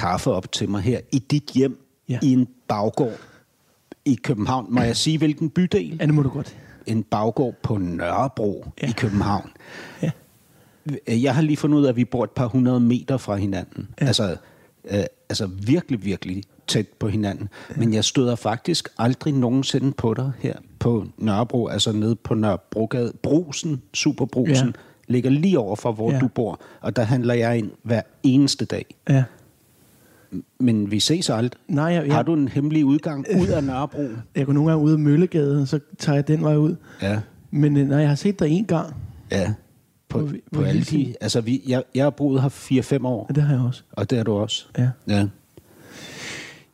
kaffe op til mig her i dit hjem Ja. i en baggård i København. Må jeg sige, hvilken bydel? Ja, det må du godt. En baggård på Nørrebro Ja. i København. Ja. Jeg har lige fundet ud af, at vi bor et par hundrede meter fra hinanden. Ja. Altså, øh, altså virkelig, virkelig tæt på hinanden. Ja. Men jeg støder faktisk aldrig nogensinde på dig her på Nørrebro, altså nede på Nørrebrogade. Brusen, Superbrusen, Ja. ligger lige over for, hvor ja. du bor. Og der handler jeg ind hver eneste dag. Ja. Men vi ses aldrig. Nej, jeg, jeg, Har du en hemmelig udgang ud af Nørrebro? jeg går nogle gange ud af Møllegade, og så tager jeg den vej ud. Ja. Men øh, nej, jeg har set dig en gang. Ja. På, På- på, alle de... Altså, vi, jeg, jeg har boet her 4-5 år, Ja, det har jeg også. og det er du også. Ja. Ja.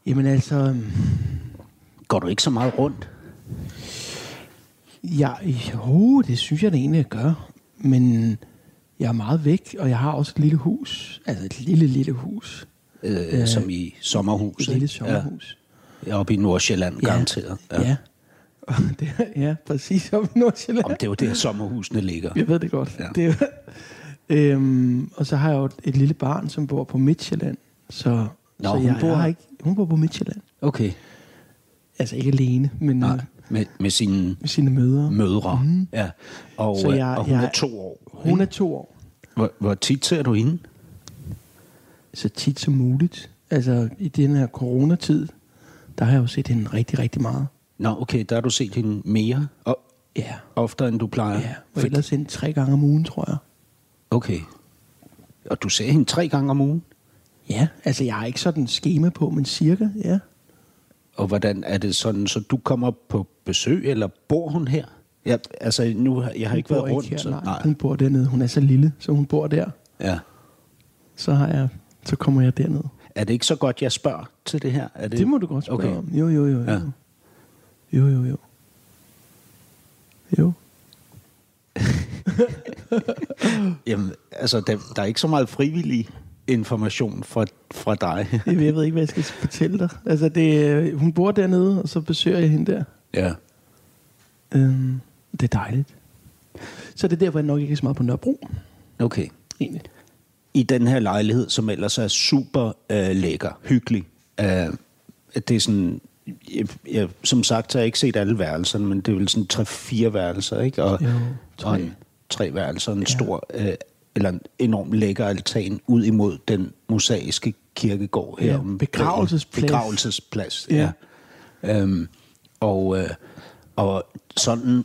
Jamen altså, øhm, Går du ikke så meget rundt? ja, jo, det synes jeg da egentlig, jeg gør. Men jeg er meget væk, og jeg har også et lille hus. Altså et lille, lille hus. Øh, Øh, som i sommerhus. Et lille sommerhus. Ja, oppe i Nordsjælland, garanteret. Ja. ja. Det, ja, præcis op i Nordsjælland. Om det er jo der, sommerhusene ligger. Jeg ved det godt. Ja. Ja. Det er, øhm, og så har jeg jo et, et lille barn, som bor på Midtjylland. Så, Nå, så hun jeg, bor- jeg har ikke, hun bor på Midtjylland. Okay. Altså ikke alene, men Nej, med, med sine med sine mødre. mødre. Mm. Ja. Og, Så jeg, og hun jeg- er to år. Hun er to år. Hvor, hvor tit ser du hende? Så tit som muligt. Altså i den her coronatid, der har jeg jo set hende rigtig, rigtig meget. Nå, okay, der har du set hende mere og Ja. oftere, end du plejer. Ja, og ellers hende tre gange om ugen, tror jeg. Okay. Og du ser hende tre gange om ugen? Ja, altså jeg har ikke sådan en schema på, men cirka, ja. Og hvordan er det sådan, så du kommer på besøg, eller bor hun her? Ja, altså nu, har- jeg har Hun ikke været rundt. her, så, nej. Hun bor dernede. Hun er så lille, så hun bor der. Ja. Så har jeg, så kommer jeg derned. Er det ikke så godt, jeg spørger til det her? Er Det, det må du godt spørge okay. om. Jo, jo, jo. jo. Ja. Jo, jo, jo. Jo. Jamen, altså, der, der er ikke så meget frivillig information fra, fra dig. Jeg ved ikke, hvad jeg skal fortælle dig. Altså, det, øh, hun bor dernede, og så besøger jeg hende der. ja. Øhm, det er dejligt. Så det er derfor, jeg nok ikke er så meget på Nørrebro, Okay. egentlig. I den her lejlighed, som ellers er super øh, lækker, hyggelig. Øh, det er sådan... Jeg, jeg, som sagt har jeg ikke set alle værelserne, men det er vel sådan tre-fire værelser, ikke? Og, Jo, tre. Og en, tre værelser, en Ja. stor, øh, eller en enorm lækker altan ud imod den mosaiske kirkegård her. Ja, om- begravelsesplads. Begravelsesplads, Ja. ja. Øhm, og, øh, og sådan,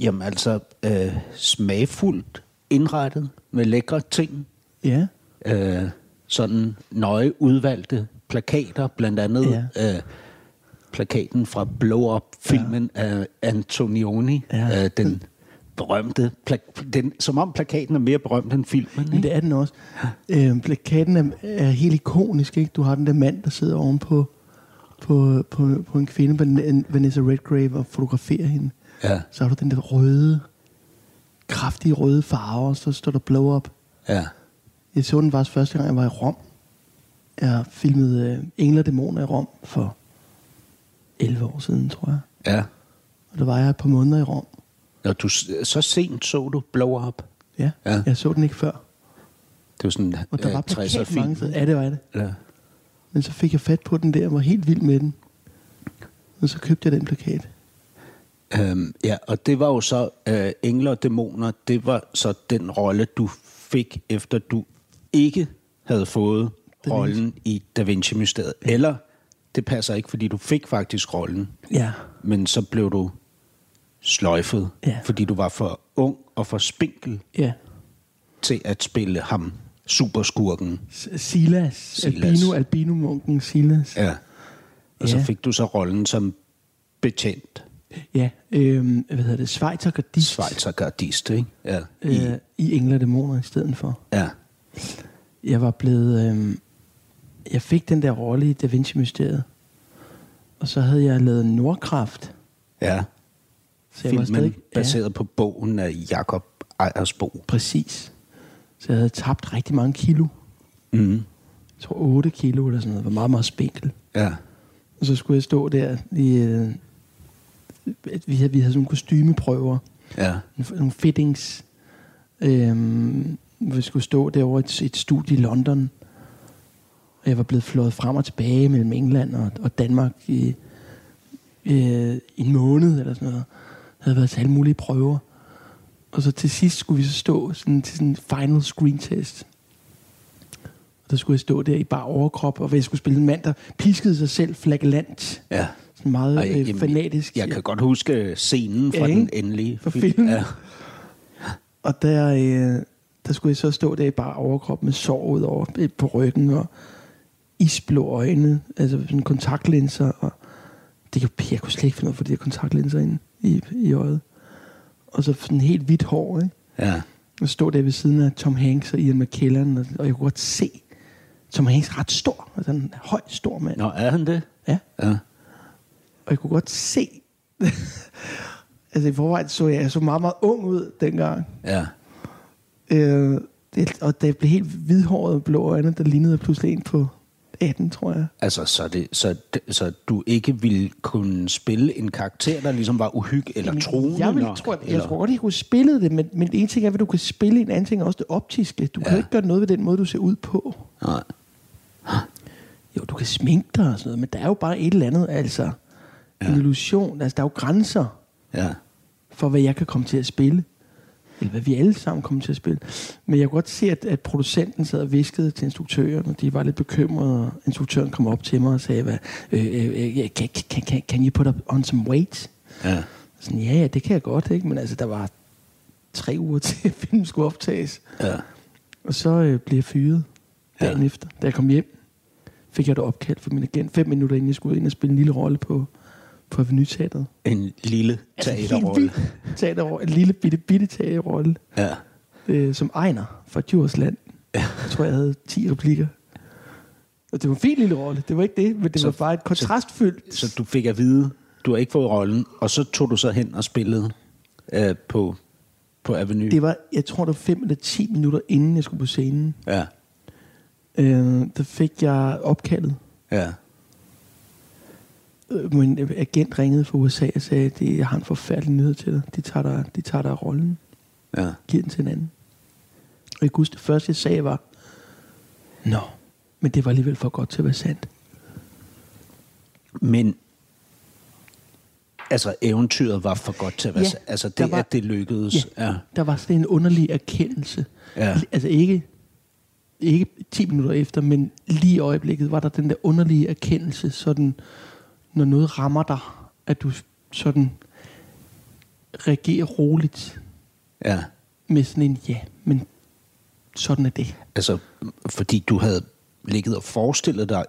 jamen altså, øh, smagfuldt indrettet med lækre ting. Ja. Øh, sådan nøje udvalgte plakater, blandt andet ja. øh, plakaten fra Blow Up-filmen ja. af Antonioni. Ja. Øh, den berømte, plak- den, som om plakaten er mere berømt end filmen. Men Ikke? det er den også. Øhm, plakaten er, er helt ikonisk, ikke? Du har den der mand, der sidder ovenpå på, på, på en kvinde, Van- Vanessa Redgrave, og fotograferer hende. Ja, Så har du den der røde, kraftige røde farve, og så står der blow up. ja. Jeg så den faktisk første gang, jeg var i Rom. Jeg filmede øh, Engler og Dæmoner i Rom for 11 år siden, tror jeg. ja. Og der var jeg et par måneder i Rom. Når du, så sent så du Blow Up. Ja, Ja. jeg så den ikke før. Det var sådan Og der var 60'er plakat mange steder. Ja, det var det. Ja. Men så fik jeg fat på den der, og var helt vild med den. Og så købte jeg den plakat. Øhm, ja, og det var jo så øh, Engler og Dæmoner, det var så den rolle, du fik, efter du ikke havde fået rollen i Da Vinci-mysteriet. Eller, det passer ikke, fordi du fik faktisk rollen, Ja. men så blev du sløjfet, Ja. fordi du var for ung og for spinkel Ja. til at spille ham, superskurken. Silas. Silas. Albino, albino-munken Silas. Ja. Og så Ja. fik du så rollen som betjent, Ja, øhm, hvad hedder det? Schweizer Gardist. Schweizergardist, ikke? Ja. I, Øh, I Engler Dæmoner i stedet for. ja. Jeg var blevet... Øhm, jeg fik den der rolle i Da Vinci-mysteriet. Og så havde jeg lavet Nordkraft. Ja. Så jeg var Filmen stadig, baseret på bogen af Jakob Ejersbo. Præcis. Så jeg havde tabt rigtig mange kilo. Mm. Jeg tror 8 kilo eller sådan noget. Var meget, meget spinkel. Ja. Og så skulle jeg stå der i... Øh, vi, havde, vi havde sådan nogle kostymeprøver. Ja. Nogle- Nogle fittings. Øhm, vi skulle stå derovre i et, et studie i London. Og jeg var blevet flået frem og tilbage mellem England og, og Danmark i, øh, i en måned eller sådan noget. Jeg havde været til alle mulige prøver. Og så til sidst skulle vi så stå sådan, til sådan en final screen test. Og der skulle jeg stå der i bare overkrop, og jeg skulle spille en mand, der piskede sig selv flagellant. Ja. Sådan meget Ej, øh, jamen, fanatisk. Jeg kan godt huske scenen fra Ja, den endelige For filmen. Ja. Og der, øh, der skulle jeg så stå der i bare overkrop med sår ud over øh, på ryggen og isblå øjne, altså sådan kontaktlinser. Og det kan, jeg kunne slet ikke finde ud af få de her kontaktlinser ind i, i øjet. Og så sådan helt hvidt hår, ikke? ja. Og stå der ved siden af Tom Hanks og Ian McKellen, og, og jeg kunne godt se, Tom Hanks er ret stor, altså en høj, stor mand. Nå, er han det? Ja. Ja. Og jeg kunne godt se, altså i forvejen så jeg, jeg så meget, meget ung ud dengang. Ja. Øh, det, og jeg blev helt hvidhåret og blå øjne, der lignede jeg pludselig en på 18, tror jeg. Altså, så, det, så, så du ikke ville kunne spille en karakter, der ligesom var uhyggelig eller truende jeg, vil, nok? tror, jeg, jeg eller? tror godt, jeg kunne spille det, men, men det ene ting er, at du kan spille, en anden ting er også det optiske. Du kan Ja. jo ikke gøre noget ved den måde, du ser ud på. Nej. Jo, du kan sminke dig og sådan noget, men der er jo bare et eller andet, altså. Ja. En illusion. Altså, der er jo grænser Ja. for, hvad jeg kan komme til at spille. Eller hvad vi alle sammen kommer til at spille. Men jeg kunne godt se, at, at producenten sad og viskede til instruktøren, og de var lidt bekymrede, og instruktøren kom op til mig og sagde, hvad, øh, øh, can, can, can, can you put up on some weight? Ja. Sådan, ja, ja, det kan jeg godt, ikke? Men altså, der var tre uger til, at filmen skulle optages. Ja. Og så øh, blev jeg fyret dagen Ja. efter. Da jeg kom hjem, fik jeg et opkald fra min agent. Fem minutter inden jeg skulle ind og spille en lille rolle på, på Avenue Teatret. En lille Altså, helt teaterrolle. teaterrolle. En lille bitte, bitte teaterrolle. Ja. Øh, som Ejner fra Djursland. Ja. Jeg tror, jeg havde 10 replikker. Og det var en fin lille rolle. Det var ikke det, men det Så- var bare et kontrastfyldt. Så du fik at vide, du har ikke fået rollen, og så tog du så hen og spillede øh, på, på Avenue. Det var, jeg tror, det var 5 eller 10 minutter inden jeg skulle på scenen. Ja. Øh, der fik jeg opkaldet. Ja. Øh, Min agent ringede fra USA og sagde, at jeg har en forfærdelig nyhed til dig. De tager dig, de tager dig rollen. Ja. Giver den til en anden. Og jeg kan huske, det første jeg sagde var, Nå, men det var alligevel for godt til at være sandt. Men altså eventyret var for godt til at være Ja, Altså det, var- at det lykkedes. Ja. ja. Der var sådan en underlig erkendelse. Ja. Altså ikke, ikke 10 minutter efter, men lige i øjeblikket var der den der underlige erkendelse, sådan, når noget rammer dig, at du sådan reagerer roligt ja. med sådan en ja, men sådan er det. Altså, fordi du havde ligget og forestillet dig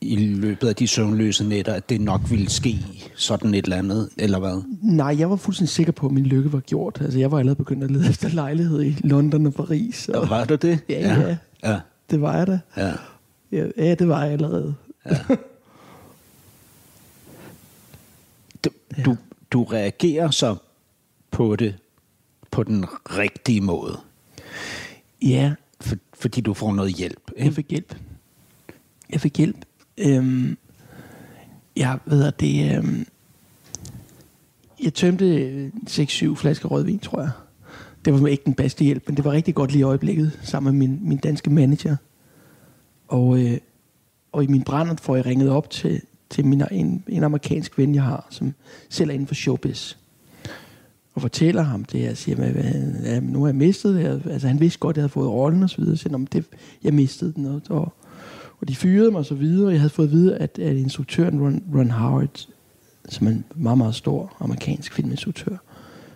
i løbet af de søvnløse nætter, at det nok ville ske sådan et eller andet, eller hvad? Nej, jeg var fuldstændig sikker på, at min lykke var gjort. Altså, jeg var allerede begyndt at lede efter lejlighed i London og Paris. Og var det det? Ja, ja. ja. det var jeg da. ja. Ja, ja det var jeg allerede. Du, du, du reagerer så på det på den rigtige måde, Ja, for, fordi du får noget hjælp. jeg Ikke? fik hjælp. Jeg fik hjælp. Øhm, jeg ved at det... Øhm, jeg tømte 6-7 flasker rødvin, tror jeg. Det var ikke den bedste hjælp, men det var rigtig godt lige i øjeblikket, sammen med min, min danske manager. Og, øh, og i min brænder får jeg ringet op til, til min, en, en amerikansk ven, jeg har, som selv er inden for showbiz. Og fortæller ham det, jeg siger, at ja, nu har jeg mistet det. Altså, han vidste godt, at jeg havde fået rollen og så videre. Jeg siger, "Nå, men det, jeg mistede den. Og, og, og de fyrede mig og så videre. Og jeg havde fået at vide, at, at instruktøren Ron, Ron Howard, som er en meget, meget stor amerikansk filminstruktør,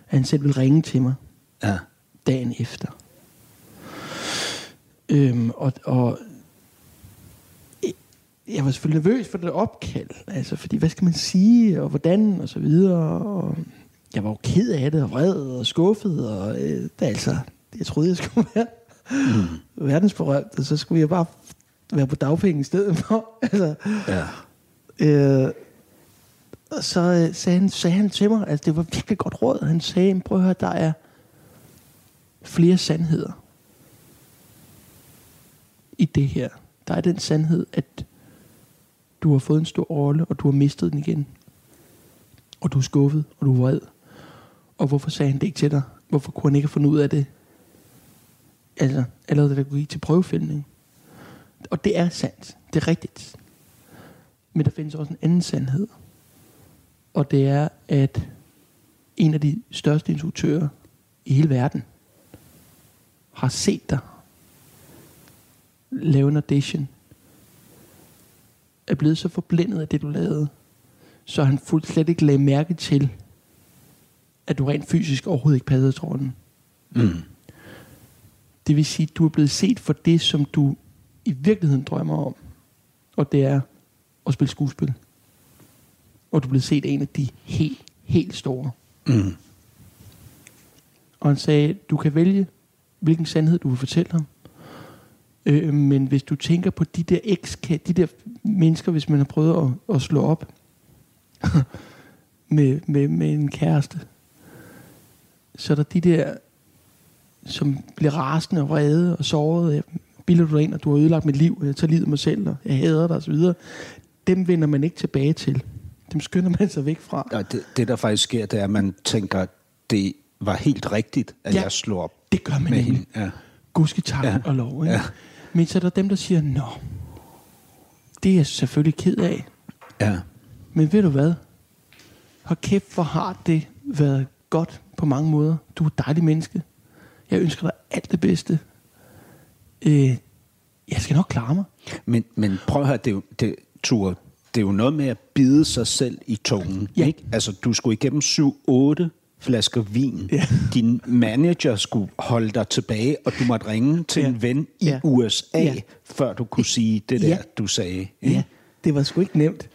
at han selv ville ringe til mig Ja. dagen efter. Øhm, og, og jeg var selvfølgelig nervøs for det opkald, altså fordi hvad skal man sige, og hvordan, og så videre, og jeg var jo ked af det, og vred, og skuffet, og øh, det, altså, jeg troede, jeg skulle være mm. verdensberømt, og så skulle jeg bare være på dagpenge i stedet for. altså, Ja. øh, og så øh, sagde, han, sagde han til mig, altså det var virkelig godt råd. Han sagde, prøv at høre, der er flere sandheder i det her. Der er den sandhed, at du har fået en stor rolle, og du har mistet den igen. Og du er skuffet, og du er vred. Og hvorfor sagde han det ikke til dig? Hvorfor kunne han ikke have fundet ud af det? Altså, allerede da du gik til prøvefældning. Og det er sandt. Det er rigtigt. Men der findes også en anden sandhed. Og det er, at en af de største instruktører i hele verden har set dig lave en audition. Er blevet så forblændet af det, du lavede, så han fuldt slet ikke lagde mærke til, at du rent fysisk overhovedet ikke passede rollen. Mm. Det vil sige, at du er blevet set for det, som du i virkeligheden drømmer om. Og det er at spille skuespil. Og du er blevet set af en af de helt, helt store. Mm. Og han sagde, du kan vælge, hvilken sandhed du vil fortælle ham. Øh, men hvis du tænker på de der eks de der mennesker, hvis man har prøvet at, at slå op med, med, med en kæreste, så er der de der, som bliver rasende og vrede og såret. Jeg bilder du dig ind, og du har ødelagt mit liv, jeg tager livet af mig selv, og jeg hader dig osv. Dem vender man ikke tilbage til. Dem skynder man sig væk fra. Og det, det, der faktisk sker, det er, at man tænker, det var helt rigtigt, at Ja, ja, jeg slog op Det gør man med hende. Ja. Gudske tak ja. Ja. og lov. Ikke? Ja. Men så er der dem, der siger, nå, det er jeg selvfølgelig ked af. Ja. Men ved du hvad? Hold kæft, hvor har det været godt på mange måder. Du er et dejligt menneske. Jeg ønsker dig alt det bedste. Øh, jeg skal nok klare mig. Men, men prøv at høre, det, er jo- det, Ture, det er jo noget med at bide sig selv i tungen. Ja. Ikke? Altså, du skulle igennem 7-8 flasker vin. Ja. Din manager skulle holde dig tilbage, og du måtte ringe til Ja. en ven i Ja. USA, Ja. før du kunne sige det der, Ja. du sagde. Ikke? Ja, det var sgu ikke nemt.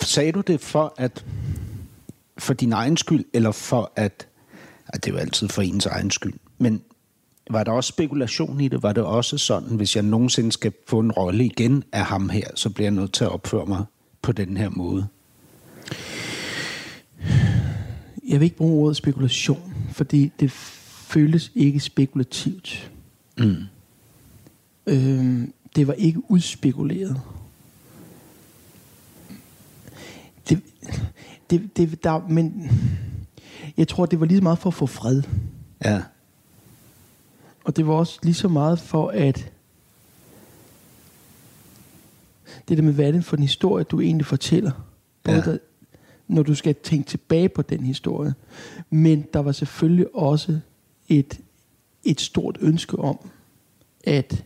Sagde du det for at for din egen skyld, eller for at... at det er jo altid for ens egen skyld. Men var der også spekulation i det? Var det også sådan, hvis jeg nogensinde skal få en rolle igen af ham her, så bliver jeg nødt til at opføre mig på den her måde? Jeg vil ikke bruge ordet spekulation, fordi det føles ikke spekulativt. Mm. Øhm, det var ikke udspekuleret. Det, det, det, der, men jeg tror, det var lige så meget for at få fred. Ja. Og det var også lige så meget for at... Det der med, hvad er det for en historie, du egentlig fortæller? Både Ja. der, når du skal tænke tilbage på den historie. Men der var selvfølgelig også et, et stort ønske om, at,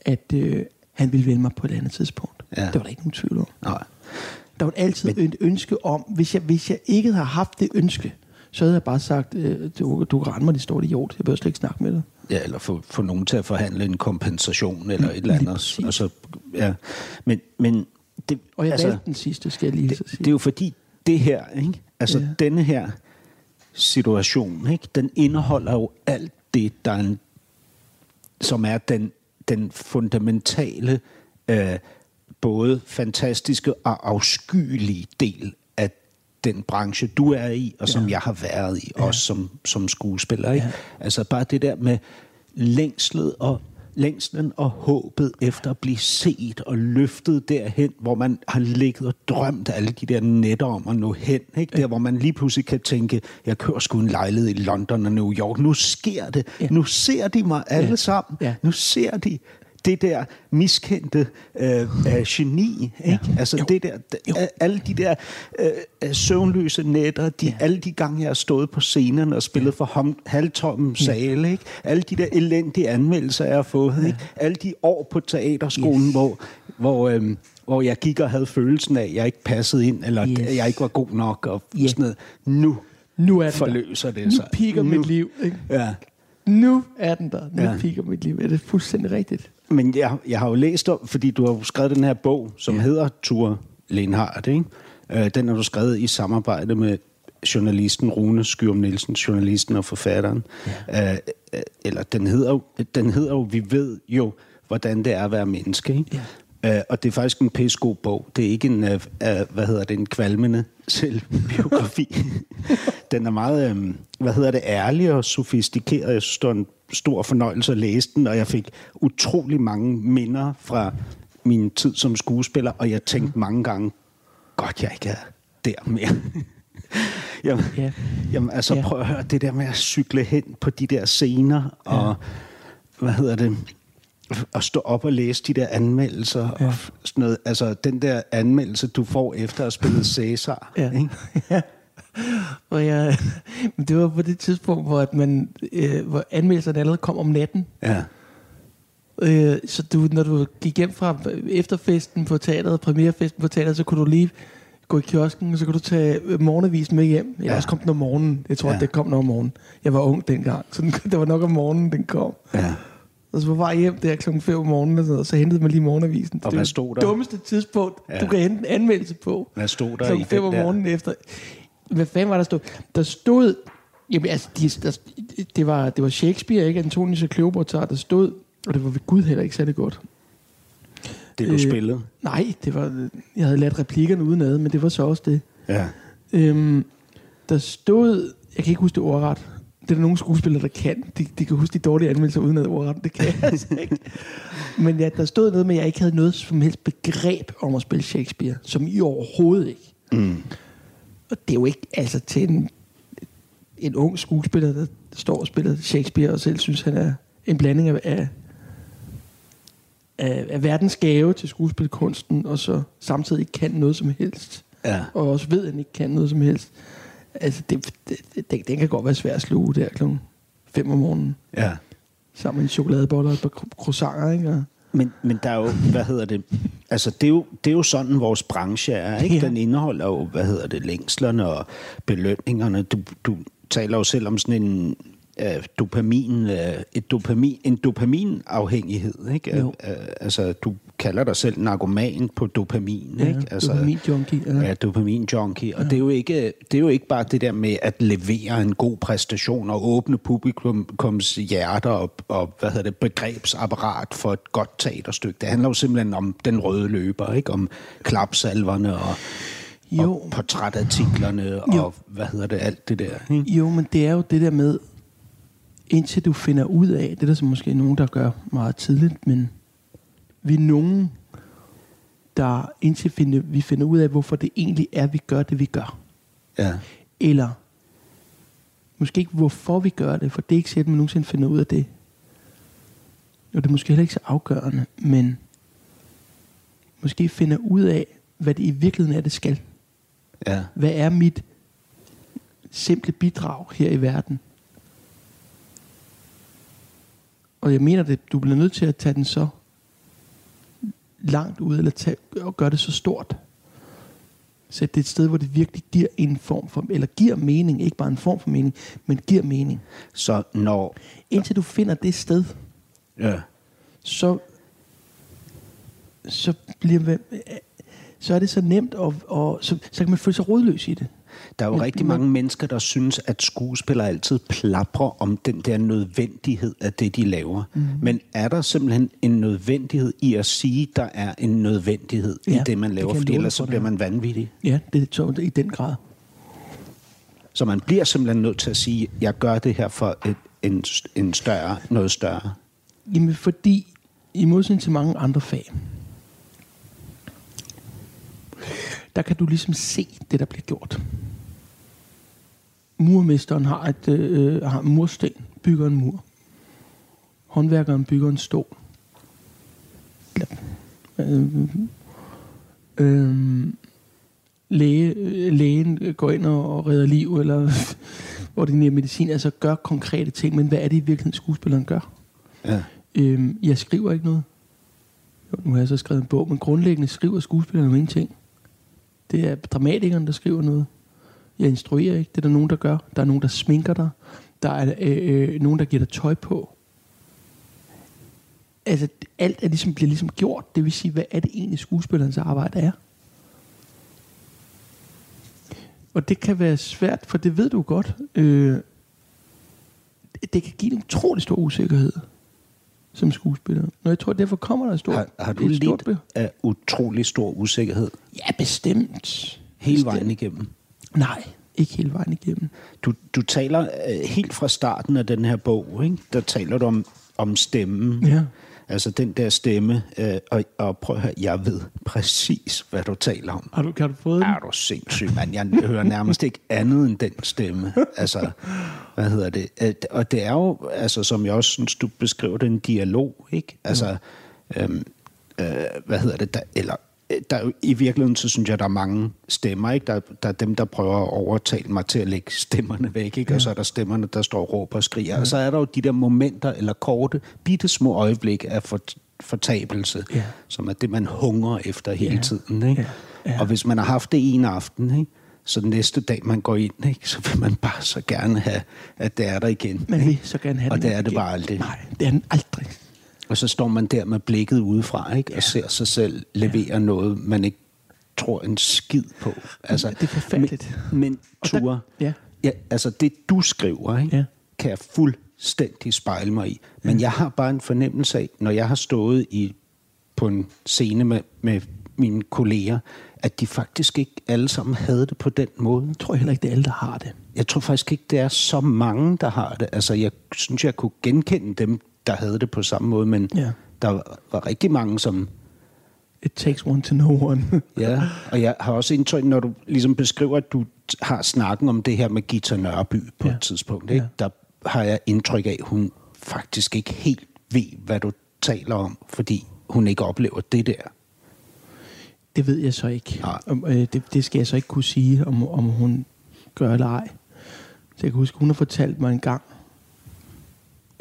at øh, han ville vælge mig på et andet tidspunkt. Ja. Det var der ikke nogen tvivl om. Nej. Der var altid Men- et ønske om, hvis jeg, hvis jeg ikke havde haft det ønske, så havde jeg bare sagt, øh, du, du kan rende mig, det står idiot, jeg behøver slet ikke snakke med dig. Ja, eller få, få nogen til at forhandle en kompensation eller et eller andet. Og så, ja. Men, men det, Og jeg altså, valgte den sidste, skal jeg lige det, så sige. det er jo fordi, det her, ikke? altså Ja. ja. denne her situation, ikke? den indeholder jo alt det, der er en, som er den, den fundamentale, øh, både fantastiske og afskyelige del af den branche, du er i, og som Ja. jeg har været i, også som, som skuespiller. Ikke? Ja. Altså bare det der med længslet og længslen og håbet efter at blive set og løftet derhen, hvor man har ligget og drømt alle de der nætter om at nå hen. Ikke? Der, hvor man lige pludselig kan tænke, jeg kører sgu en lejlighed i London og New York. Nu sker det. Ja. Nu ser de mig alle Ja. sammen. Ja. Nu ser de det der miskendte øh, øh, geni, ikke? Ja. Altså Jo. det der, Jo. alle de der øh, øh, søvnløse nætter, de, Ja. ja. alle de gange, jeg har stået på scenerne og spillet for ham, halvtomme sale, ikke? alle de der elendige anmeldelser, jeg har fået, ikke? alle de år på teaterskolen, Yes. hvor, hvor, øh, hvor jeg gik og havde følelsen af, at jeg ikke passede ind, eller Yes. yes. jeg ikke var god nok, og Ja. sådan noget. Nu Nu er den forløser det Nu sig. piker nu, mit liv. Ikke? Ja. Nu er den der. Nu ja. Ja. piker mit liv. Er det fuldstændig rigtigt? Men jeg, jeg har jo læst om, fordi du har skrevet den her bog, som Ja. hedder Ture Lenhardt, ikke? Øh, den har du skrevet i samarbejde med journalisten Rune Skyrum Nielsen, journalisten og forfatteren. Ja. Øh, øh, eller den hedder, jo, den hedder jo, vi ved jo, hvordan det er at være menneske. Ikke? Ja. Uh, og det er faktisk en pissegod bog. Det er ikke en, uh, hvad hedder det, en kvalmende selvbiografi. den er meget, um, hvad hedder det, ærlig og sofistikeret. Jeg synes, det var en stor fornøjelse at læse den, og jeg fik utrolig mange minder fra min tid som skuespiller, og jeg tænkte mange gange, godt jeg ikke er der mere. jamen, ja. jamen, altså ja. prøv at høre, det der med at cykle hen på de der scener, og ja. hvad hedder det, at stå op og læse de der anmeldelser, ja. og sådan noget, altså den der anmeldelse, du får efter at have spillet Cæsar, ja. ikke? ja. Og jeg, men det var på det tidspunkt, hvor, at man, øh, hvor anmeldelserne allerede kom om natten. Ja. Øh, så du, når du gik hjem fra efterfesten på teateret, premierefesten på teateret, så kunne du lige gå i kiosken, og så kunne du tage morgenavisen med hjem. Jeg ja. også kom den om morgenen. Jeg tror, ja. at det kom noget om morgenen. Jeg var ung dengang, så den, det var nok om morgenen, den kom. Ja. Og så var vej hjem der klokken 5 om morgenen, og så, og så hentede man lige morgenavisen. Og det hvad stod der? det dummeste tidspunkt, ja. du kan hente en anmeldelse på. Hvad stod der klokken 5 om morgenen efter. Hvad fanden var der stod? Der stod... Jamen altså, de, der, det, var, det var Shakespeare, ikke? Antonius og Kleopatra, der stod... Og det var ved Gud heller ikke særlig godt. Det du øh, spillede? Nej, det var, jeg havde lært replikkerne udenad, men det var så også det. Ja. Øhm, der stod... Jeg kan ikke huske det ordret. Det er der nogle skuespillere, der kan. De, de kan huske de dårlige anmeldelser uden at ordret. Det kan jeg altså ikke. Men ja, der stod noget med, at jeg ikke havde noget som helst begreb om at spille Shakespeare. Som i overhovedet ikke. Mm. Og det er jo ikke altså til en, en ung skuespiller, der står og spiller Shakespeare, og selv synes, han er en blanding af, af, af, verdens gave til skuespilkunsten, og så samtidig ikke kan noget som helst. Ja. Og også ved, at han ikke kan noget som helst. Altså, det, det, det, det kan godt være svært at sluge der klokken 5 om morgenen. Ja. Sammen med en chokoladeboller og et par croissanter, ikke? Og, Men, men der er jo, hvad hedder det, altså det er jo, det er jo sådan, vores branche er, ikke? Den indeholder jo, hvad hedder det, længslerne og belønningerne. Du, du taler jo selv om sådan en øh, dopamin, øh, et dopamin, en dopaminafhængighed, ikke? Jo. Øh, altså, du kalder dig selv narkoman på dopamin, ja, ikke? Altså, dopamin-junkie. Ja. Ja, dopamin junkie. Og ja. det, er jo ikke, det er jo ikke bare det der med at levere en god præstation og åbne publikums hjerter og, og hvad hedder det, begrebsapparat for et godt teaterstykke. Det handler jo simpelthen om den røde løber, ikke? Om klapsalverne og, Jo. og portrætartiklerne og hvad hedder det, alt det der. Ikke? Jo, men det er jo det der med, indtil du finder ud af, det er der så måske nogen, der gør meget tidligt, men vi er nogen, der indtil finde, vi finder ud af, hvorfor det egentlig er, vi gør det, vi gør. Ja. Eller måske ikke, hvorfor vi gør det, for det er ikke sikkert, at man nogensinde finder ud af det. Og det er måske heller ikke så afgørende, men måske finder ud af, hvad det i virkeligheden er, det skal. Ja. Hvad er mit simple bidrag her i verden? Og jeg mener, det, du bliver nødt til at tage den så langt ud, eller tage, og gøre det så stort. Så det er et sted, hvor det virkelig giver en form for, eller giver mening, ikke bare en form for mening, men giver mening. Så når... Indtil du finder det sted, Ja. så, så bliver så er det så nemt, og, og så, så kan man føle sig rodløs i det. Der er jo Men- rigtig men- mange mennesker, der synes, at skuespillere altid plaprer om den der nødvendighed af det, de laver. Mm. Men er der simpelthen en nødvendighed i at sige, der er en nødvendighed ja, i det, man det laver? jeg Fordi ellers så bliver det er. man vanvittig. Ja, det er så i den grad. Så man bliver simpelthen nødt til at sige, jeg gør det her for et, en, en større, noget større. Jamen fordi, i modsætning til mange andre fag, der kan du ligesom se det, der bliver gjort. Murmesteren har, et, øh, har en mursten, bygger en mur. Håndværkeren bygger en stol. Eller, Øh, øh, læge, øh, lægen går ind og, og redder liv, eller ordinerer medicin, altså gør konkrete ting, men hvad er det i virkeligheden, skuespilleren gør? Ja. Øhm, jeg skriver ikke noget. Jo, nu har jeg så skrevet en bog, men grundlæggende skriver skuespillerne jo ingenting. Det er dramatikeren, der skriver noget. Jeg instruerer ikke, det er der nogen, der gør. Der er nogen, der sminker dig. Der er øh, øh, nogen, der giver dig tøj på. Altså, alt er ligesom, bliver ligesom gjort. Det vil sige, hvad er det egentlig skuespillerens arbejde er? Og det kan være svært, for det ved du godt. Øh, det kan give en utrolig stor usikkerhed som skuespiller. Nå, jeg tror, derfor kommer der et stort, Har, har du lidt af utrolig stor usikkerhed Ja, bestemt. hele Bestemt. vejen igennem? Nej, ikke hele vejen igennem. Du, du taler øh, helt fra starten af den her bog, ikke? der taler du om, om stemmen. Ja. Altså den der stemme, øh, og, og prøv at høre, jeg ved præcis, hvad du taler om. Har du, kan du fået den? Er du sindssyg, mand? Jeg hører nærmest ikke andet end den stemme. Altså, hvad hedder det? Øh, Og det er jo, altså, som jeg også synes, du beskriver det, en dialog, ikke? Altså, øhm, øh, hvad hedder det? Der, eller, der, er I virkeligheden, så synes jeg, der er mange stemmer, ikke? Der, der er dem, der prøver at overtale mig til at lægge stemmerne væk, ikke? Og så er der stemmerne, der står og råber og skriger. Og så er der jo de der momenter, eller korte, bitte små øjeblikke af for, fortabelse, Ja. som er det, man hungrer efter hele Ja. tiden, ikke? Ja. Ja. Og hvis man har haft det en aften, ikke? så den næste dag, man går ind, ikke? så vil man bare så gerne have, at det er der igen. Man ikke? vil så gerne have Og den det er det igen. bare aldrig. Nej, det er den aldrig. Og så står man der med blikket udefra, ikke? og ser sig selv levere noget, man ikke tror en skid på. Altså, Det er forfærdeligt. Men, men Ture, ja. ja, altså det du skriver, ikke? Ja. kan jeg fuldstændig spejle mig i. Men jeg har bare en fornemmelse af, når jeg har stået i, på en scene med, med mine kolleger, at de faktisk ikke alle sammen havde det på den måde. Jeg tror heller ikke, det er alle, der har det. Jeg tror faktisk ikke, det er så mange, der har det. Altså, jeg synes, jeg kunne genkende dem, der havde det på samme måde, men Ja. der var, var rigtig mange, som... It takes one to know one. Ja, og jeg har også indtryk, når du ligesom beskriver, at du har snakken om det her med Gita Nørby på Ja. et tidspunkt, ikke? Ja. der har jeg indtryk af, at hun faktisk ikke helt ved, hvad du taler om, fordi hun ikke oplever det der. Det ved jeg så ikke. Nej. Om, øh, det, det skal jeg så ikke kunne sige, om, om hun gør eller ej. Så jeg kan huske, hun har fortalt mig en gang,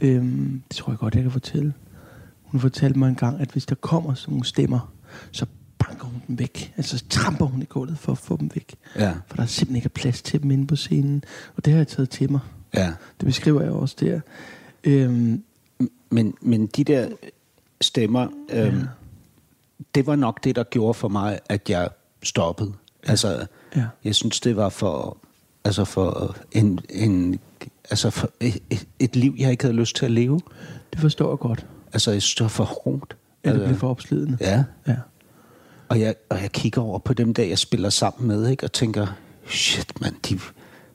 øhm, det tror jeg godt, jeg kan fortælle. Hun fortalte mig en gang, at hvis der kommer sådan nogle stemmer, så banker hun dem væk. Altså så tramper hun i gulvet for at få dem væk. Ja. For der simpelthen ikke er plads til dem inde på scenen. Og det har jeg taget til mig. Ja. Det beskriver jeg også der. Øhm, Men, men de der stemmer, øhm, ja. det var nok det, der gjorde for mig, at jeg stoppede. Altså, Ja. jeg synes, det var for, altså for, en, en, altså et, et, et liv, jeg ikke havde lyst til at leve. det forstår jeg godt. Altså, jeg synes, det var for hårdt. Ja, det Altså, bliver for opslidende. Ja, ja. og jeg, og jeg kigger over på dem der, jeg spiller sammen med, ikke, og tænker, shit mand, de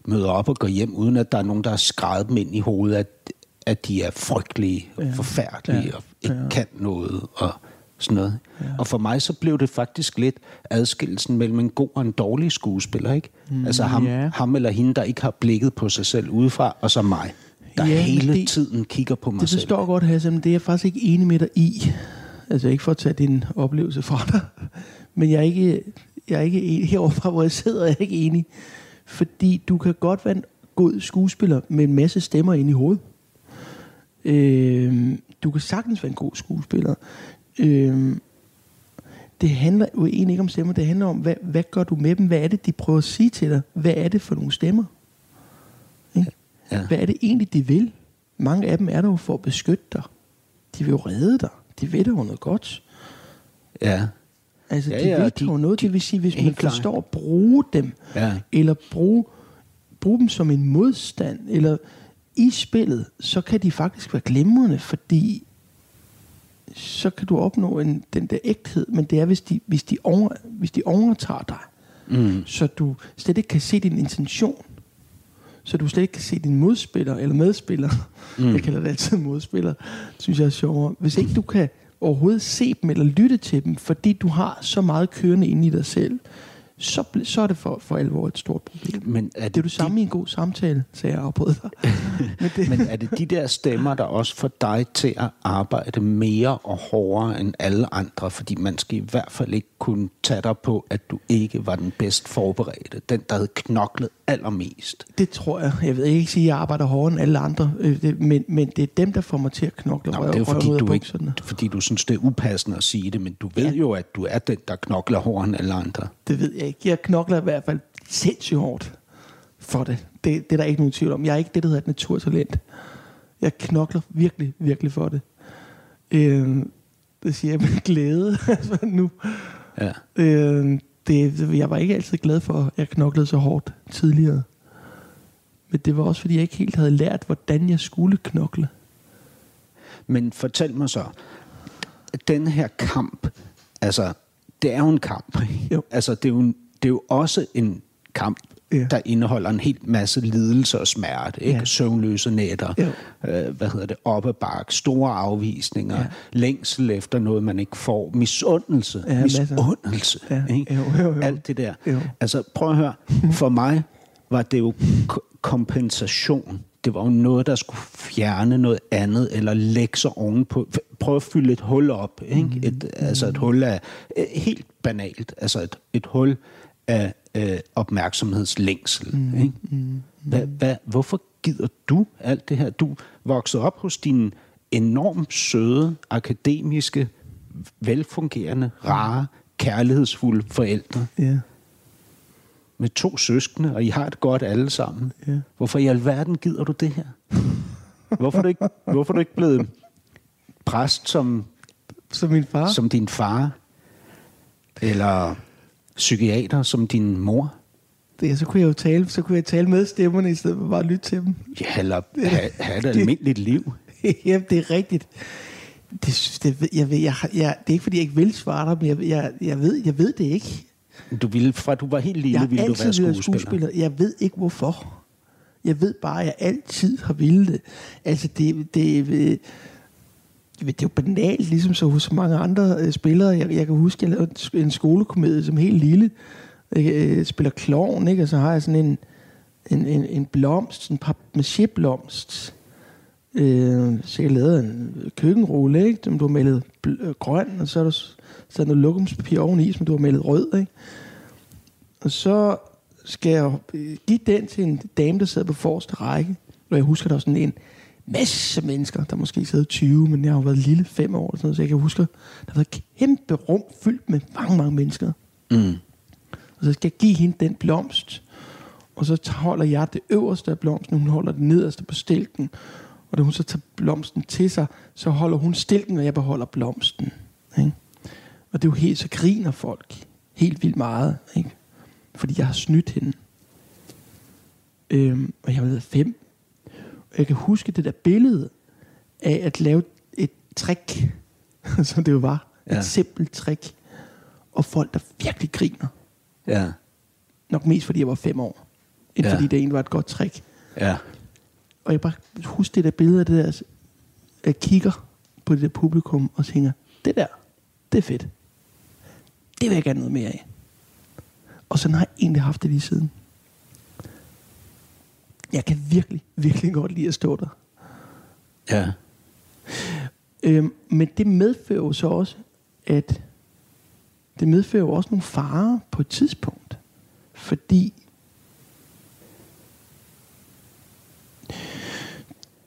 møder op og går hjem, uden at der er nogen, der har skrevet dem ind i hovedet, at, at de er frygtelige og Ja. forfærdelige Ja. og ikke Ja. kan noget og sådan noget. Ja. Og for mig så blev det faktisk lidt adskillelsen mellem en god og en dårlig skuespiller, ikke? Mm, altså ham, ja. ham eller hende, der ikke har blikket på sig selv udefra, og så mig, der Ja, hele det- tiden kigger på mig Det selv. forstår jeg godt, Hasse, men det er jeg faktisk ikke enig med dig i. Altså ikke for at tage din oplevelse fra dig, men jeg er ikke, jeg er ikke enig. Heroverfra, hvor jeg sidder, er jeg ikke enig. Fordi du kan godt være en god skuespiller med en masse stemmer ind i hovedet. Øh, du kan sagtens være en god skuespiller. Øh, det handler jo egentlig ikke om stemmer, det handler om, hvad, hvad gør du med dem? Hvad er det, de prøver at sige til dig? Hvad er det for nogle stemmer? Ikke? Ja. Hvad er det egentlig, de vil? Mange af dem er der jo for at beskytte dig. De vil jo redde dig. De ved dig jo noget godt. Ja, Altså, Ja, de ja, ved de- jo noget. Det vil sige, hvis man forstår at bruge dem, Ja. eller bruge, bruge dem som en modstand, eller i spillet, så kan de faktisk være glimrende, fordi så kan du opnå en, den der ægthed, men det er, hvis de, hvis de, over, hvis de overtager dig, mm. så du slet ikke kan se din intention. Så du slet ikke kan se din modspiller eller medspiller. Mm. Jeg kalder det altid modspiller. Synes jeg er sjovere. Hvis ikke du kan overhovedet se dem eller lytte til dem, fordi du har så meget kørende inde i dig selv, så, så er det for, for alvor et stort problem. Men er Det er jo det samme i en god samtale, sagde jeg afbrød dig. Men det, Men er det de der stemmer, der også får dig til at arbejde mere og hårdere end alle andre? Fordi man skal i hvert fald ikke kunne tage dig på, at du ikke var den bedst forberedte. Den, der havde knoklet allermest. det tror jeg. Jeg vil ikke sige, at jeg arbejder hårdere end alle andre, øh, det, men, men det er dem, der får mig til at knokle Nå, røv, det er jo fordi du, ikke, fordi du synes, det er upassende at sige det, men du ved Ja. jo, at du er den, der knokler hårdere end alle andre. Det ved jeg ikke. Jeg knokler i hvert fald sindssygt hårdt for det. det. Det er der ikke nogen tvivl om. Jeg er ikke det, der hedder et naturtalent. Jeg knokler virkelig, virkelig for det. Øh, det siger jeg med glæde altså nu. Ja. Øh, det, jeg var ikke altid glad for, at jeg knoklede så hårdt tidligere. Men det var også, fordi jeg ikke helt havde lært, hvordan jeg skulle knokle. Men fortæl mig så, den her kamp, altså, det er jo en kamp. Jo. Altså, det er jo, en, det er jo også en kamp, Ja. der indeholder en helt masse lidelse og smerte. Ikke? Ja. Søvnløse nætter, øh, hvad hedder det, oppebark, store afvisninger, Ja. længsel efter noget, man ikke får, misundelse, Ja, misundelse. Ja. Ikke? Jo, jo, jo. Alt det der. Jo. Altså, prøv at høre. For mig var det jo kompensation. Det var jo noget, der skulle fjerne noget andet, eller lægge sig ovenpå. Prøv at fylde et hul op. Ikke? Mhm. Et, altså et hul af... eh, Helt banalt. Altså et, et hul af øh, opmærksomhedslængsel. Mhm. Ikke? Hvad, hvad, hvorfor gider du alt det her? Du voksede op hos dine enormt søde, akademiske, velfungerende, rare, kærlighedsfulde forældre Ja. Med to søskende, og I har det godt alle sammen. Ja. Hvorfor i alverden gider du det her? Hvorfor er du ikke, hvorfor er du ikke blevet præst som, Som min far. som din far? Eller psykiater som din mor? Det, så kunne jeg jo tale, så kunne jeg tale med stemmerne, i stedet for bare at lytte til dem. Ja, eller have, have et almindeligt liv? Jamen, det er rigtigt. Det, det, jeg, ved, jeg, jeg, det er ikke, fordi jeg ikke vil svare dig, men jeg, jeg, jeg, ved, jeg ved det ikke. Du ville, fra du var helt Jeg lille, har ville du være skuespiller. skuespiller. Jeg ved ikke, hvorfor. Jeg ved bare, at jeg altid har ville det. Altså, det, det, det, det er jo banalt, ligesom så hos mange andre øh, spillere. Jeg, jeg kan huske, jeg lavede en- skolekomedie som helt lille. Jeg øh, spiller klovn, ikke? Og så har jeg sådan en, en, en, en blomst, en papmaché-blomst. Øh, så jeg lavede en køkkenrulle, ikke? Som du har malet øh, grøn, og så er der s- så der noget lokumspapir oveni, som du har malet rød, ikke? Og så skal jeg give den til en dame, der sad på forreste række. Og jeg husker, der var sådan en masse mennesker, der måske sad 20, men jeg har jo været lille fem år, eller sådan noget, så jeg kan huske, der været et kæmpe rum fyldt med mange, mange mennesker. Mm. Og så skal jeg give hende den blomst. Og så holder jeg det øverste af blomsten, hun holder det nederste på stilken. Og da hun så tager blomsten til sig, så holder hun stilken, og jeg beholder blomsten. Ikke? Og det er jo helt, så griner folk helt vildt meget. Ikke? Fordi jeg har snydt hende. Øhm, og jeg har været fem. Og jeg kan huske det der billede af at lave et trick, som det jo var. Ja. Et simpelt trick. Og folk, der virkelig griner. Ja, Nok mest fordi jeg var fem år. End. Ja. fordi det egentlig var et godt trick. ja. Og jeg bare husker det der billede af det der, jeg kigger på det der publikum og tænker, det der, det er fedt. Det vil jeg gerne noget mere af. Og sådan har jeg egentlig haft det lige siden. Jeg kan virkelig, virkelig godt lide at stå der. ja. Øhm, men det medfører jo så også, at det medfører jo også nogle farer på et tidspunkt. Fordi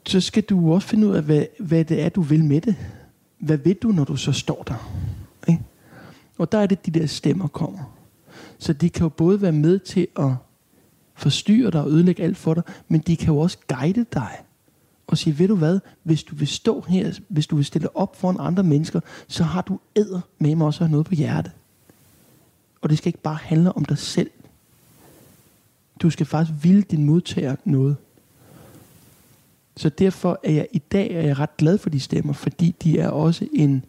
så skal du også finde ud af, hvad, hvad det er, du vil med det. Hvad vil du, når du så står der? Og der er det, de der stemmer kommer. Så de kan jo både være med til at forstyrre dig og ødelægge alt for dig, men de kan jo også guide dig og sige, ved du hvad, hvis du vil stå her, hvis du vil stille op foran andre mennesker, så har du æder med mig også at have noget på hjertet. Og det skal ikke bare handle om dig selv. Du skal faktisk ville din modtager noget. Så derfor er jeg i dag er jeg ret glad for de stemmer, fordi de er også en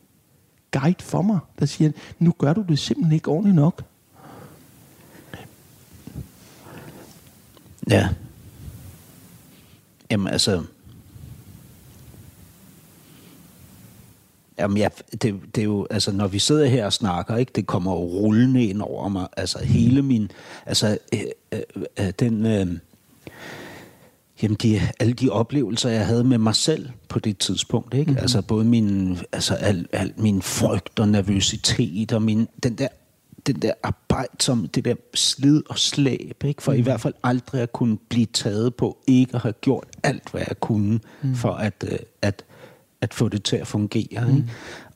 guide for mig, der siger, nu gør du det simpelthen ikke ordentligt nok. Ja. Jamen altså... Jamen, ja, det, det er jo, altså, når vi sidder her og snakker, ikke, det kommer jo rullende ind over mig. Altså, hele min, altså, øh, øh, øh, den, øh, jamen, de, alle de oplevelser, jeg havde med mig selv på det tidspunkt, ikke? Mm-hmm. Altså, både min, altså, al, al min frygt og nervøsitet og min, den der den der arbejde som det der slid og slæb, ikke? for mm. i hvert fald aldrig at kunne blive taget på, ikke at have gjort alt, hvad jeg kunne, mm. for at, øh, at, at få det til at fungere. Mm. Ikke?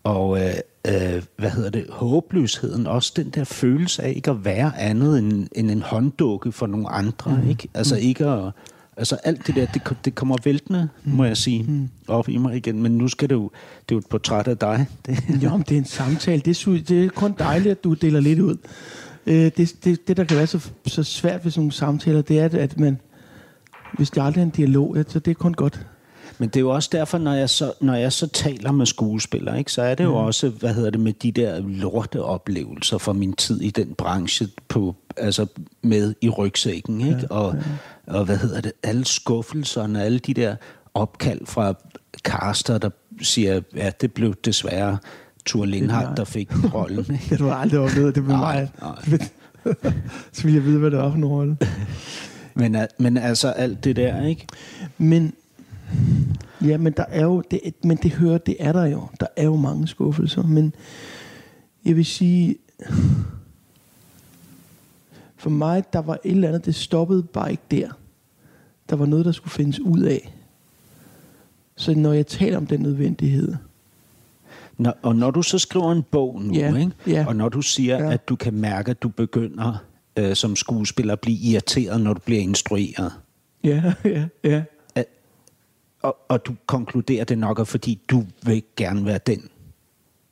Og øh, øh, hvad hedder det, håbløsheden, også den der følelse af ikke at være andet end, end en hånddukke for nogle andre. Mm. Ikke? Altså ikke at, Altså alt det der, det, det kommer væltende, må jeg sige, mm. op i mig igen. Men nu skal det jo, det er jo et portræt af dig. Det, Jo, men det er en samtale. Det er, det er kun dejligt, at du deler lidt ud. Øh, det, det, det, der kan være så, så svært ved sådan nogle samtaler, det er, at man, hvis det aldrig er en dialog, så det er kun godt. Men det er jo også derfor, når jeg så, når jeg så taler med skuespillere, ikke, så er det jo også, hvad hedder det, med de der lorte oplevelser fra min tid i den branche på, altså med i rygsækken, ikke? Ja, og, ja. og hvad hedder det, alle skuffelserne, alle de der opkald fra caster, der siger, ja, det blev desværre Tur Lindhardt, der fik rollen. Det du aldrig oplevet, det blev mig. så vil jeg vide, hvad det var for en rolle. Men, men altså alt det der, ikke? Men, ja, men der er jo, det, men det hører, det er der jo. Der er jo mange skuffelser, men jeg vil sige, for mig, der var et eller andet, det stoppede bare ikke der. Der var noget, der skulle findes ud af. Så når jeg taler om den nødvendighed, når, og når du så skriver en bog nu, Ja, ikke? ja. og når du siger, Ja. at du kan mærke, at du begynder øh, som skuespiller at blive irriteret, når du bliver instrueret, ja, ja, ja, og, og du konkluderer det nok, fordi du vil gerne være den.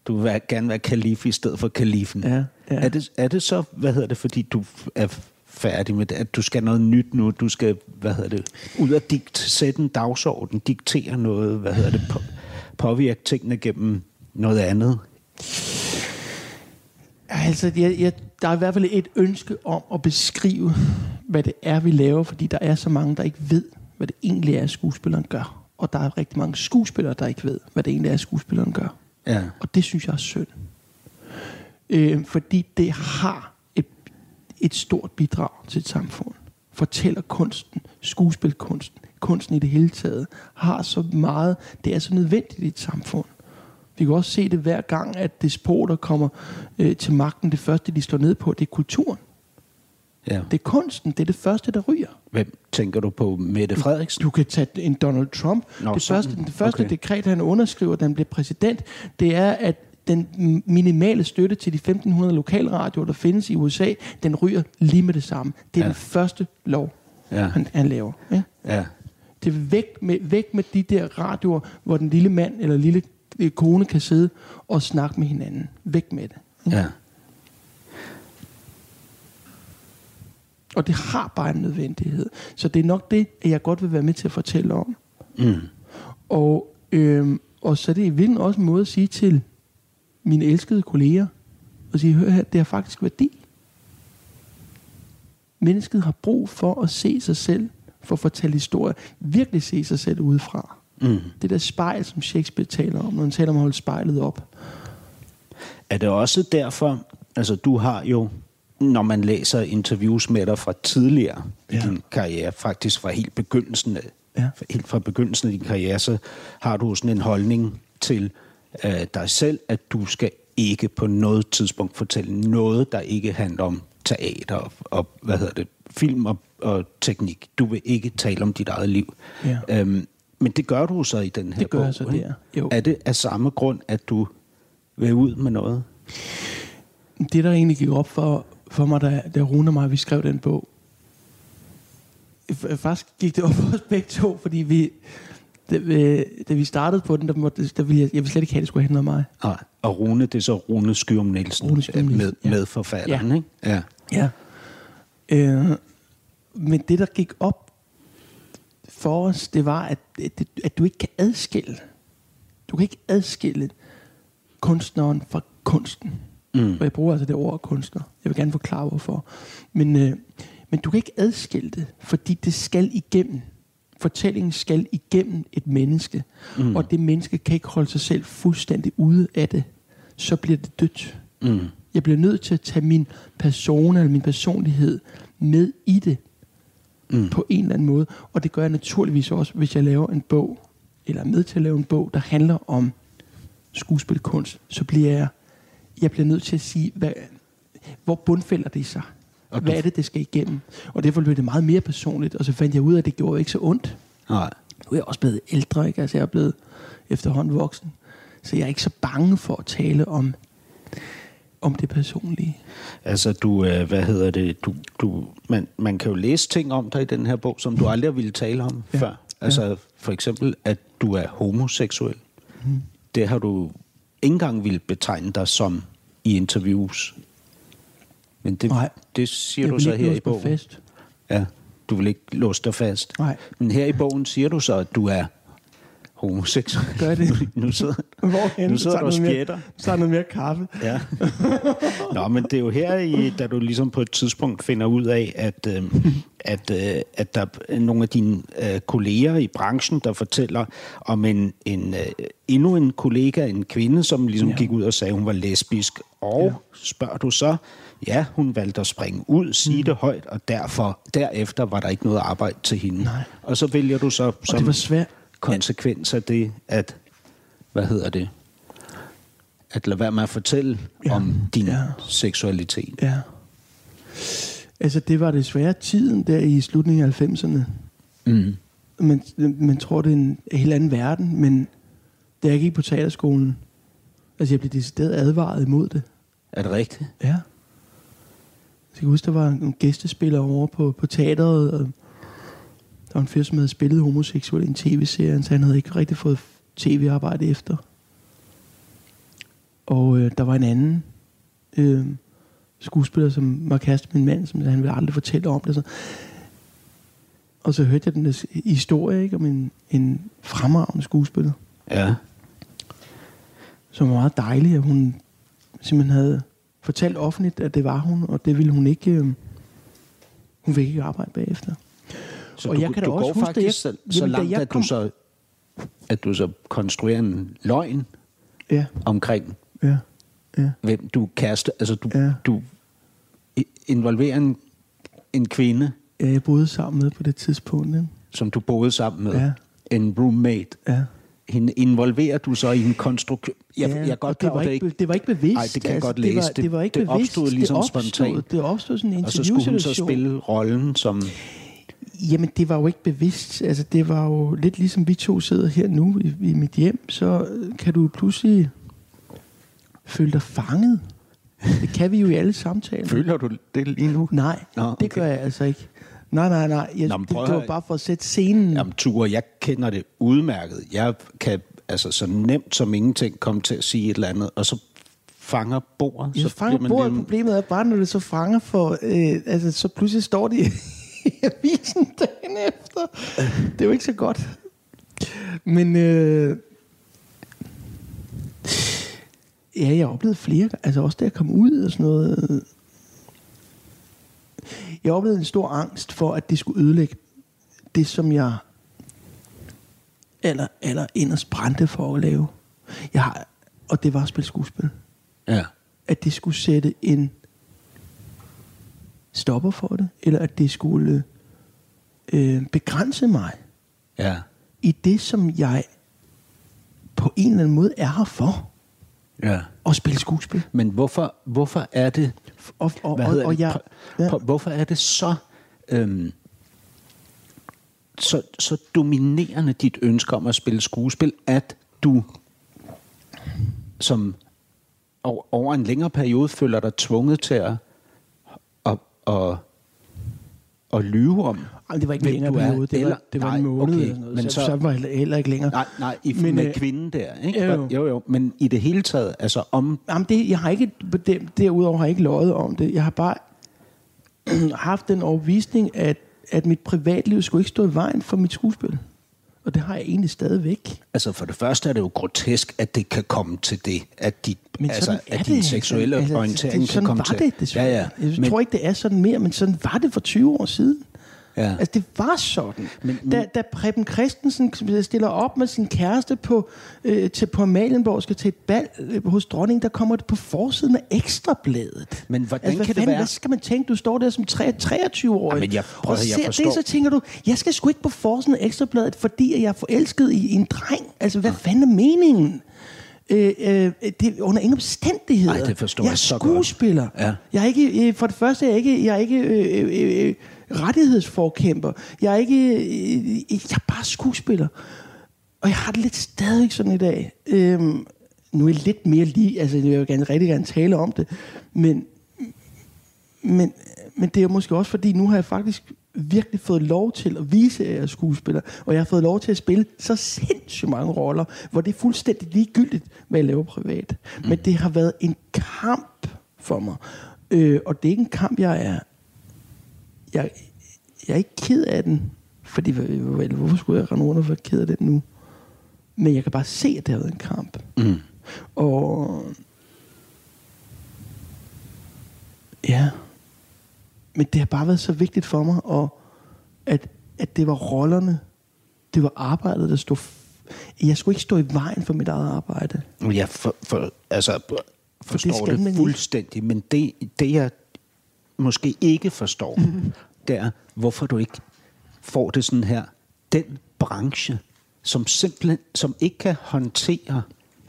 Du vil gerne være kalif i stedet for kalifen. Ja, ja. Er, det, er det så, hvad hedder det, fordi du er færdig med det, at du skal noget nyt nu, du skal, hvad hedder det, ud og dikt, sætte en dagsorden, diktere noget, hvad hedder det, på, påvirke tingene gennem noget andet? Altså, jeg, jeg, der er i hvert fald et ønske om at beskrive, hvad det er, vi laver, fordi der er så mange, der ikke ved, hvad det egentlig er, skuespilleren gør. Og der er rigtig mange skuespillere, der ikke ved, hvad det egentlig er, skuespilleren gør. Ja. Og det synes jeg er synd. Øh, fordi det har et, et stort bidrag til et samfund. Fortæller kunsten, skuespilkunsten, kunsten i det hele taget, har så meget, det er så nødvendigt i et samfund. Vi kan også se det hver gang, at despoter kommer øh, til magten. Det første, de slår ned på, det er kulturen. ja. Det er kunsten. Det er det første, der ryger. Hvem tænker du på? Mette Frederiksen? Du kan tage en Donald Trump. Nå, det, sådan. første, det første Okay. dekret, han underskriver, da han bliver præsident, det er, at den minimale støtte til de 1500 lokalradioer, der findes i USA, den ryger lige med det samme. Det er Ja. ja. den første lov, Ja. han, han laver. Ja? Ja. Det er væk med, væk med de der radioer, hvor den lille mand eller lille øh, kone kan sidde og snakke med hinanden. Væk med det. Ja. Og det har bare en nødvendighed. Så det er nok det, at jeg godt vil være med til at fortælle om. Mm. Og, øhm, og så er det i virkeligheden også en måde at sige til mine elskede kolleger, og sige, hør her, det har faktisk værdi. Mennesket har brug for at se sig selv, for at fortælle historier, virkelig se sig selv udefra. Mm. Det der spejl, som Shakespeare taler om, når han taler om at holde spejlet op. Er det også derfor, altså du har jo, når man læser interviews med dig fra tidligere ja. i din karriere, faktisk fra helt begyndelsen af, Ja. helt fra begyndelsen af din karriere, så har du sådan en holdning til øh, dig selv, at du skal ikke på noget tidspunkt fortælle noget, der ikke handler om teater og, og hvad hedder det, film og, og teknik. Du vil ikke tale om dit eget liv. Ja. Øhm, men det gør du så i den her Det gør bog. jeg så der, jo. Er det af samme grund, at du vil ud med noget? Det, der egentlig gik op for, for mig, da, da Rune og mig, vi skrev den bog, faktisk gik det op for os begge to, fordi vi, da, vi- da vi startede på den, der, måtte, der ville jeg, jeg ville slet ikke have, at det skulle handle om mig. Nej, og Rune, det er så Rune Skyrum Nielsen, Rune Skyum med, Nielsen, ja. med forfatteren, Ja. ikke? Ja. Ja. Øh, men det, der gik op for os, det var, at, at, at du ikke kan adskille. Du kan ikke adskille kunstneren fra kunsten. Mm. Og jeg bruger altså det ord kunstner. Jeg vil gerne forklare, hvorfor. Men, øh, men du kan ikke adskille det, fordi det skal igennem. Fortællingen skal igennem et menneske. Mm. Og det menneske kan ikke holde sig selv fuldstændig ude af det. Så bliver det dødt. Mm. Jeg bliver nødt til at tage min person eller min personlighed med i det Mm. på en eller anden måde. Og det gør jeg naturligvis også, hvis jeg laver en bog, eller er med til at lave en bog, der handler om skuespilkunst. Så bliver jeg, jeg bliver nødt til at sige, hvad, hvor bundfælder det sig? Og Hvad du- er det, det skal igennem? Og derfor blev det meget mere personligt, og så fandt jeg ud af, at det gjorde ikke så ondt. Nej. Nu er jeg også blevet ældre, ikke? Altså, jeg er blevet efterhånden voksen. Så jeg er ikke så bange for at tale om, om det personlige. Altså, du, øh, hvad hedder det, du, du, man, man kan jo læse ting om dig i den her bog, som du aldrig ville tale om ja. Ja. før. Altså, for eksempel, at du er homoseksuel. Mm. Det har du ikke engang ville betegne dig som i interviews. Men det, Nej. det siger du så her i bogen. Fast. Ja, du vil ikke låse dig fast. Nej. Men her i bogen siger du så, at du er homoseksuel. Gør det? nu sidder, Hvorhen? nu sidder du og spjætter. så er noget mere kaffe. Ja. Nå, men det er jo her, i, da du ligesom på et tidspunkt finder ud af, at, øh, at, øh, at der er nogle af dine øh, kolleger i branchen, der fortæller om en, en øh, endnu en kollega, en kvinde, som ligesom ja. gik ud og sagde, at hun var lesbisk. Og ja. spørger du så, ja, hun valgte at springe ud, sige mm. det højt, og derfor, derefter var der ikke noget arbejde til hende. Nej. Og så vælger du så Og som det var svært. Konsekvens af det, at, hvad hedder det, at lade være med at fortælle Ja. om din Ja. ja. seksualitet. Ja. Altså, det var desværre tiden der i slutningen af 90'erne. Mm. Man, man tror, det er en helt anden verden, men da jeg gik på teaterskolen, altså jeg blev decideret advaret imod det. Er det rigtigt? Ja. Så jeg kan huske, der var en gæstespiller over på, på teateret, og der var en fyr, som havde spillet homoseksuel i en tv-serie, så han havde ikke rigtig fået tv-arbejde efter. Og øh, der var en anden øh, skuespiller, som var kæreste med en mand, som han ville aldrig fortælle om det. Så. Og så hørte jeg den der historie ikke, om en, en fremragende skuespiller, Ja. som var meget dejlig, at hun simpelthen havde fortalt offentligt, at det var hun, og det ville hun ikke... Øh, hun fik ikke arbejde bagefter. Så Og du, jeg kan da du også går faktisk jeg- så, så jamen, da langt, jeg at kom- du så, at du så konstruerer en løgn Ja, omkring, ja, ja. hvem du kæreste. Altså, du, Ja. ja. du involverer en, en kvinde, ja jeg boede sammen med på det tidspunkt. Ikke? som du boede sammen med. Ja. En roommate. Ja. Hende involverer du så i en konstruktion. Jeg, jeg er og godt det klar var, det ikke, ikke... det var ikke bevidst. Altså, Ej, det kan jeg godt det var, læse. Det- var ikke det bevidst. opstod ligesom det opstod, spontant. Det opstod sådan en Og så skulle hun så spille rollen som... Jamen, det var jo ikke bevidst. Altså, det var jo lidt ligesom vi to sidder her nu i, i mit hjem, så øh, kan du pludselig føle dig fanget. Det kan vi jo i alle samtaler. Føler du det lige nu? Nej, Nå, det okay. gør jeg altså ikke. Nej, nej, nej. Jeg, Nå, det, det var bare for at sætte scenen. Jamen, Ture, jeg kender det udmærket. Jeg kan altså så nemt som ingenting komme til at sige et eller andet, og så fanger bordet. Jeg så fanger bordet. lige- Problemet er bare, når det så fanger for... Øh, altså, så pludselig står de i avisen dagen efter. Det er jo ikke så godt. Men... Øh, ja, jeg har oplevet flere... Altså også da jeg kom ud og sådan noget... Jeg oplevede en stor angst for, at det skulle ødelægge det, som jeg eller, eller inderst brændte for at lave. Jeg har, og det var at spille skuespil Ja. at det skulle sætte en stopper for det, eller at det skulle øh, begrænse mig Ja. i det, som jeg på en eller anden måde er her for, Ja. at spille skuespil. Men hvorfor, hvorfor er det... Og, og, Hvad og, og det? jeg, ja, Hvorfor er det så... Øhm, så, så dominerende dit ønske om at spille skuespil, at du som over en længere periode føler dig tvunget til at, at, at, lyve om, Ej, det var ikke længere er, periode, det var, eller- det var nej, en måned okay, eller noget, men så, så- var det heller ikke længere. Nej, nej, i, Men, med øh, kvinden der, ikke? jo, jo. jo, jo. Men i det hele taget, altså om... Jamen det, jeg har ikke, det, derudover har jeg ikke løjet om det. Jeg har bare haft den overvisning, at, at mit privatliv skulle ikke stå i vejen for mit skuespil. Og det har jeg egentlig stadigvæk. Altså for det første er det jo grotesk, at det kan komme til det, at, Men altså, at det. din seksuelle altså, orientering det, kan komme til. det desværre. Ja, ja. Jeg tror ikke, det er sådan mere, men sådan var det for 20 år siden. Ja. Altså, det var sådan. Men- Men, da, da Preben Christensen stiller op med sin kæreste på, øh, til, på Amalienborg, skal til et bal øh, hos dronningen, der kommer det på forsiden af Ekstrabladet. Men hvordan altså, hvad kan det fanden, være- Hvad skal man tænke? Du står der som 23 år. Ja, men jeg- prøv og høre, jeg ser forstår- det, så tænker du, jeg skal sgu ikke på forsiden af Ekstrabladet, fordi jeg er forelsket i en dreng. Altså, hvad fanden er meningen? Øh, øh, det er under ingen omstændigheder. Ej, det forstår jeg jeg er så godt. skuespiller. Ja. Jeg er ikke, øh, for det første er jeg ikke, jeg er ikke øh, øh, øh, rettighedsforkæmper. Jeg er ikke, øh, jeg er bare skuespiller. Og jeg har det lidt stadig sådan i dag. Øhm, nu er jeg lidt mere lige, altså jeg vil gerne, rigtig gerne tale om det, men, men, men det er måske også fordi, nu har jeg faktisk virkelig fået lov til at vise, at jeg er skuespiller, og jeg har fået lov til at spille så sindssygt mange roller, hvor det er fuldstændig ligegyldigt, hvad jeg laver privat. Mm. Men det har været en kamp for mig. Øh, og det er ikke en kamp, jeg er... Jeg, jeg er ikke ked af den, fordi hvorfor skulle jeg rende rundt og være ked af den nu? Men jeg kan bare se, at det har været en kamp. Mm. Og ja, men det har bare været så vigtigt for mig, og at, at det var rollerne, det var arbejdet, der stod... Jeg skulle ikke stå i vejen for mit eget arbejde. Jeg for, for, altså, forstår det, det ikke. fuldstændig, men det, det jeg måske ikke forstår, mm. det er, hvorfor du ikke får det sådan her. Den branche, som simpelthen som ikke kan håndtere,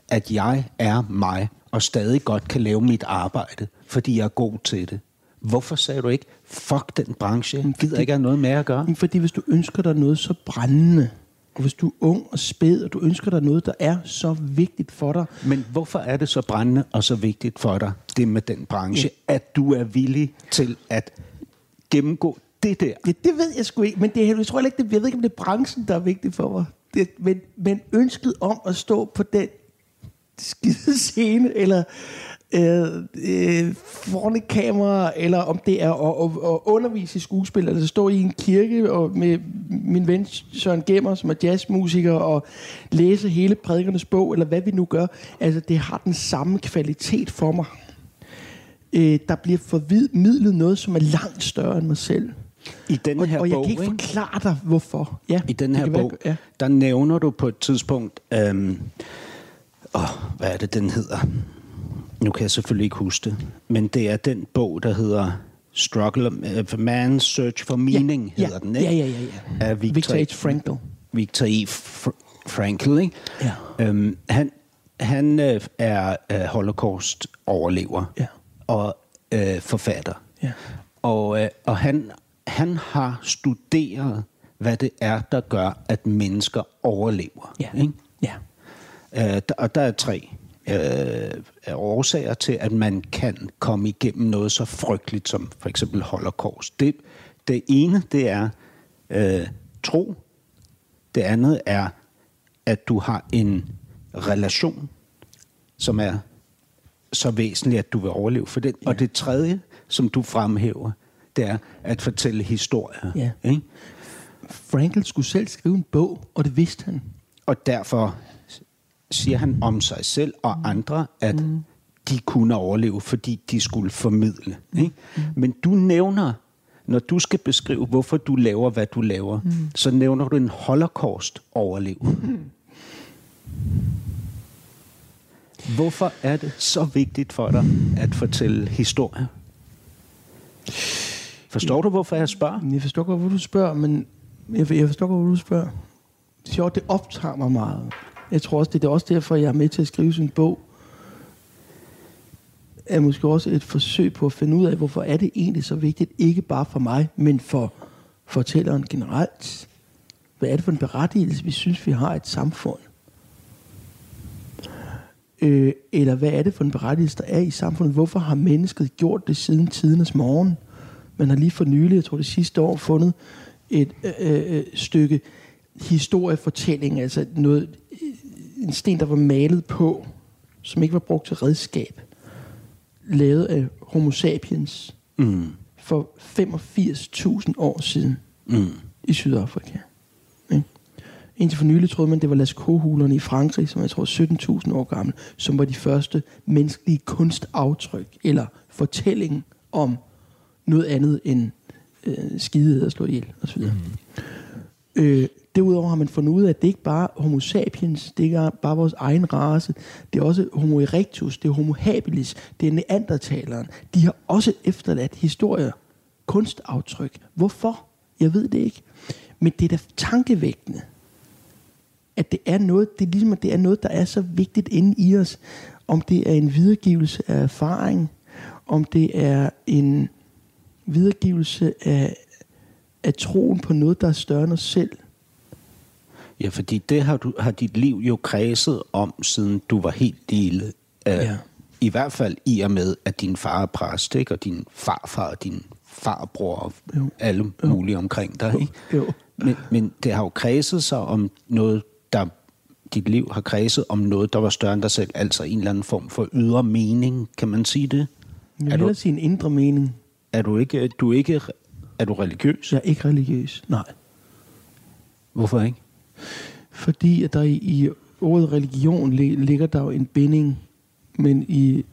at jeg er mig, og stadig godt kan lave mit arbejde, fordi jeg er god til det. Hvorfor sagde du ikke, fuck den branche, jeg gider ikke have noget med at gøre? Fordi hvis du ønsker dig noget så brændende, og hvis du er ung og spæd, og du ønsker dig noget, der er så vigtigt for dig, Men hvorfor er det så brændende og så vigtigt for dig, det med den branche, ja. at du er villig til at gennemgå det der? Ja, det ved jeg sgu ikke, men det jeg tror ikke, det, jeg ved ikke, om det er branchen, der er vigtigt for mig. Det, men, men ønsket om at stå på den skide scene, eller øh, øh, foran et kamera, eller om det er at, at, at undervise i skuespil, eller stå i en kirke og med min ven Søren Gemmer, som er jazzmusiker, og læse hele prædikernes bog, eller hvad vi nu gør. Altså, det har den samme kvalitet for mig. Øh, der bliver formidlet noget, som er langt større end mig selv. I den Og, her og jeg bog, kan ikke forklare dig, hvorfor. Ja, I den her være- bog, ja. der nævner du på et tidspunkt, øhm, åh, hvad er det, den hedder? Nu kan jeg selvfølgelig ikke huske det, men det er den bog, der hedder Struggle, uh, Man's Search for Meaning, ja, hedder den, ikke? Ja, ja, ja. ja. Af Victor, Victor H. Frankl. Victor E. Fr- Frankl, ikke? Ja. Øhm, han han øh, er øh, holocaust-overlever Ja. og øh, forfatter. Ja. Og, øh, og han, han har studeret, hvad det er, der gør, at mennesker overlever. Ja. Ikke? ja. Øh, der, og der er tre øh, årsager til, at man kan komme igennem noget så frygteligt som for eksempel holocaust. Det, det ene, det er øh, tro. Det andet er, at du har en relation, som er så væsentlig, at du vil overleve for den. Ja. Og det tredje, som du fremhæver, det er at fortælle historier. Ja. Ikke? Frankl skulle selv skrive en bog, og det vidste han. Og derfor siger han om sig selv og andre, at mm. de kunne overleve, fordi de skulle formidle. Ikke? Mm. Men du nævner, når du skal beskrive, hvorfor du laver, hvad du laver, mm. så nævner du en holocaust-overlever. Mm. Hvorfor er det så vigtigt for dig at fortælle historier? Forstår du, hvorfor jeg spørger? Jeg forstår godt, hvor du spørger, men jeg, forstår godt, hvor du spørger. Det er sjovt, det optager mig meget. Jeg tror også, det er også derfor, jeg er med til at skrive sådan en bog. Er måske også et forsøg på at finde ud af, hvorfor er det egentlig så vigtigt, ikke bare for mig, men for fortælleren generelt. Hvad er det for en berettigelse, vi synes, vi har i et samfund? Øh, eller hvad er det for en berettigelse, der er i samfundet? Hvorfor har mennesket gjort det siden tidernes morgen? Man har lige for nylig, jeg tror det sidste år, fundet et øh, øh, øh stykke historiefortælling, altså noget, en sten, der var malet på, som ikke var brugt til redskab, lavet af homo sapiens Mm. for 85.000 år siden Mm. i Sydafrika. Ikke? Indtil for nylig troede man, det var Lascaux-hulerne i Frankrig, som jeg tror er 17.000 år gamle, som var de første menneskelige kunstaftryk, eller fortælling om noget andet end øh, skide og slå ihjel osv. Mm. Øh, derudover har man fundet ud af, at det ikke bare er homo sapiens, det ikke er bare vores egen race, det er også homo erectus, det er homo habilis, det er neandertaleren. De har også efterladt historier, kunstaftryk. Hvorfor? Jeg ved det ikke. Men det er da tankevækkende, at det er noget, det er ligesom, at det er noget, der er så vigtigt inde i os. Om det er en videregivelse af erfaring, om det er en videregivelse af, af troen på noget, der er større end os selv. Ja, fordi det har, du, har dit liv jo kredset om, siden du var helt lille. Uh, Ja. I hvert fald i og med, at din far er præst, ikke? og din farfar og din farbror og Jo. alle mulige omkring dig. Ikke? Jo. Men, men det har jo kredset sig om noget, der dit liv har kredset om noget, der var større end dig selv. Altså en eller anden form for ydre mening, kan man sige det? Jeg vil du- sige en indre mening. Er du ikke, du ikke er du religiøs? Jeg er ikke religiøs. Nej. Hvorfor ikke? Fordi at der i, i ordet religion li- ligger der jo en binding, men i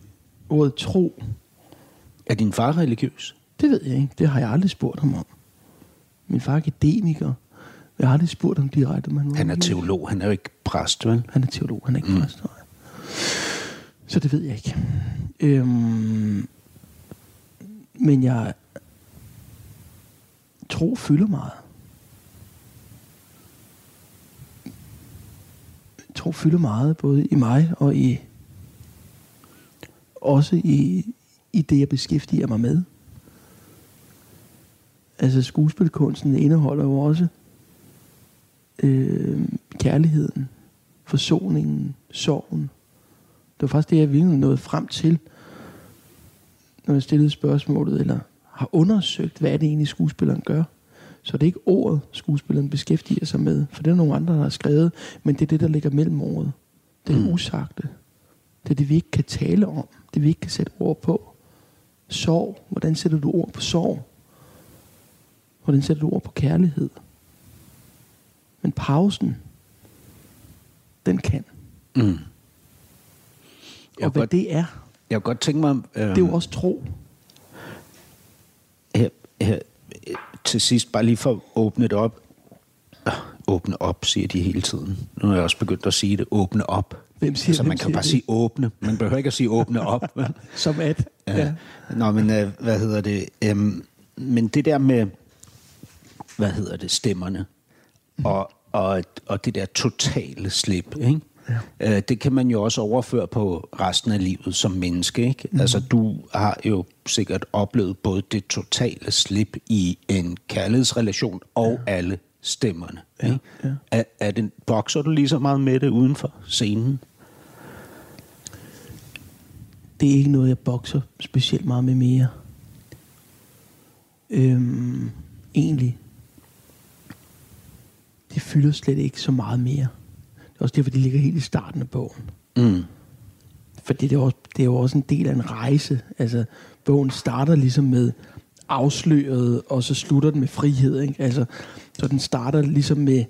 ordet tro, Er din far religiøs? det ved jeg ikke. Det har jeg aldrig spurgt ham om. Min far er akademiker. Jeg har aldrig spurgt ham direkte, om han var Han er teolog, han er jo ikke præst, vel? Han er teolog, han er ikke mm. præst. nej. Så det ved jeg ikke. Øhm, men jeg tror fylder meget. Jeg tror fylder meget, både i mig og i også i, i det, jeg beskæftiger mig med. Altså skuespilkunsten indeholder jo også øh, kærligheden, forsoningen, sorgen. Det var faktisk det, jeg virkelig nåede frem til, når jeg stillede spørgsmålet, eller har undersøgt, hvad er det egentlig, skuespilleren gør. Så det er ikke ordet, skuespilleren beskæftiger sig med, for det er nogle andre, der har skrevet, men det er det, der ligger mellem ordet. Det er det usagte. Det er det, vi ikke kan tale om. Det vi ikke kan sætte ord på. Sorg. Hvordan sætter du ord på sorg? Hvordan sætter du ord på kærlighed? Men pausen, den kan. Mm. Og Jeg hvad godt, det er, jeg kunne godt tænke mig... Øh, det er jo også tro. her, her, øh, til sidst, bare lige for at åbne det op. Øh, åbne op, siger de hele tiden. Nu har jeg også begyndt at sige det. Åbne op. Hvem siger- Så hvem man kan jo siger bare det? sige åbne. Man behøver ikke at sige åbne op. Som at, ja. ja. Nå, men øh, hvad hedder det? Øhm, men det der med, hvad hedder det, stemmerne, og, og, og det der totale slip, ikke? Ja. Øh, det kan man jo også overføre på resten af livet som menneske. Ikke? Mm. Altså, du har jo sikkert oplevet både det totale slip i en kærlighedsrelation og ja. alle stemmerne. Ikke? ja. Er, er det, bokser du lige så meget med det uden for scenen? det er ikke noget, jeg bokser specielt meget med mere. Øhm, egentlig. Det fylder slet ikke så meget mere. Det er også derfor, det ligger helt i starten af bogen. Mm. Fordi det er, også, det er jo også en del af en rejse. Altså, bogen starter ligesom med afsløret, og så slutter den med frihed. Ikke? Altså, så den starter ligesom med,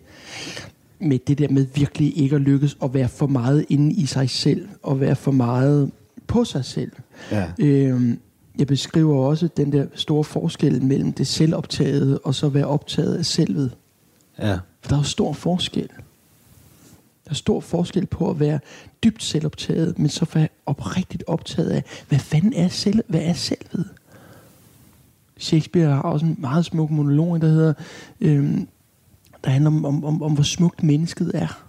med det der med virkelig ikke at lykkes at være for meget inde i sig selv, og være for meget på sig selv. Ja. Øhm, jeg beskriver også den der store forskel mellem det selvoptagede, og så være optaget af selvet. Ja. For der er jo stor forskel. Der er stor forskel på at være dybt selvoptaget, men så være oprigtigt optaget af, hvad fanden er, selv, hvad er selvet? Shakespeare har også en meget smuk monolog, der hedder, øhm, der handler om, om, om, om, hvor smukt mennesket er.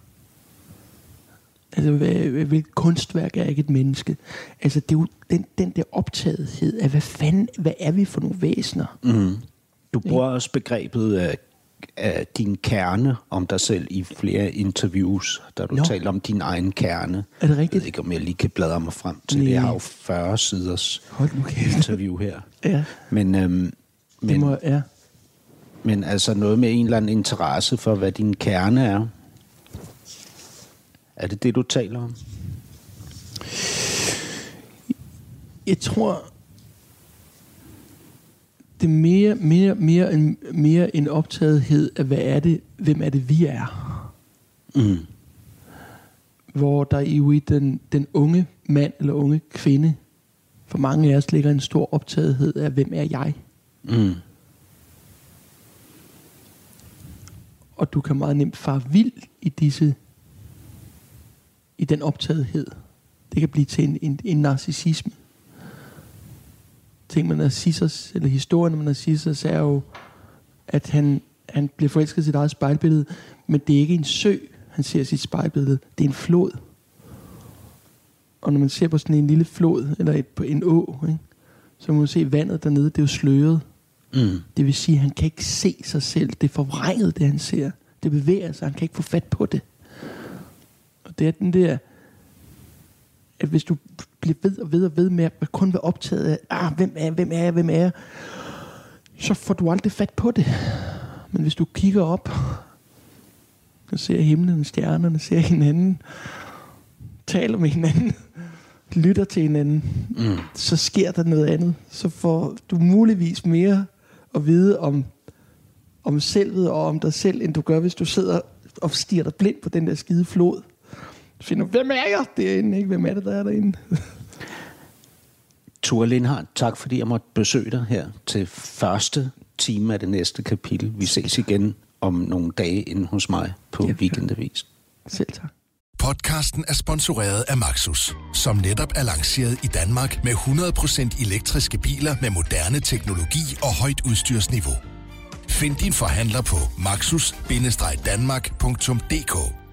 Altså, hvilket kunstværk er ikke et menneske? Altså, det er jo den, den der optagethed af, hvad fanden, hvad er vi for nogle væsener? Mm. Du bruger også begrebet af, af din kerne om dig selv i flere interviews, da du Nå. taler om din egen kerne. Er det Jeg rigtigt? ved ikke, om jeg lige kan bladre mig frem til det. Jeg har jo 40 siders Hold nu kæft. interview her. Ja, Men, øhm, det men, må, ja. men altså noget med en eller anden interesse for, hvad din kerne er. Er det det, du taler om? Jeg tror, det er mere, mere, mere, en, mere en optagethed af, hvad er det, hvem er det, vi er. Mm. Hvor der i den, den unge mand eller unge kvinde, for mange af os ligger en stor optagethed af, hvem er jeg? Mm. Og du kan meget nemt fare vild i disse, i den optagethed. Det kan blive til en, en, en narcissisme. Ting med Narcissus, eller historien om Narcissus, er jo, at han, han bliver forelsket i sit eget spejlbillede, men det er ikke en sø, han ser sit spejlbillede. Det er en flod. Og når man ser på sådan en lille flod, eller et, på en å, ikke, så kan man se vandet dernede, det er jo sløret. Mm. Det vil sige, at han kan ikke se sig selv. Det er forvrænget, det han ser. Det bevæger sig. Han kan ikke få fat på det. Og det er den der, at hvis du bliver ved og ved og ved med at kun være optaget af, ah, hvem er jeg, hvem er jeg, hvem er jeg, så får du aldrig fat på det. Men hvis du kigger op, og ser himlen, stjernerne, ser hinanden, taler med hinanden, lytter til hinanden, Mm. så sker der noget andet. Så får du muligvis mere at vide om, om selvet og om dig selv, end du gør, hvis du sidder og stiger dig blind på den der skide flod. Finder, hvem er jeg derinde? Ikke? Hvem er det, der er derinde? Ture Lindhardt, tak fordi jeg måtte besøge dig her til første time af det næste kapitel. Vi ses igen om nogle dage inde hos mig på Ja. Weekendavis. Selv tak. Podcasten er sponsoreret af Maxus, som netop er lanceret i Danmark med 100% elektriske biler med moderne teknologi og højt udstyrsniveau. Find din forhandler på maxus-danmark.dk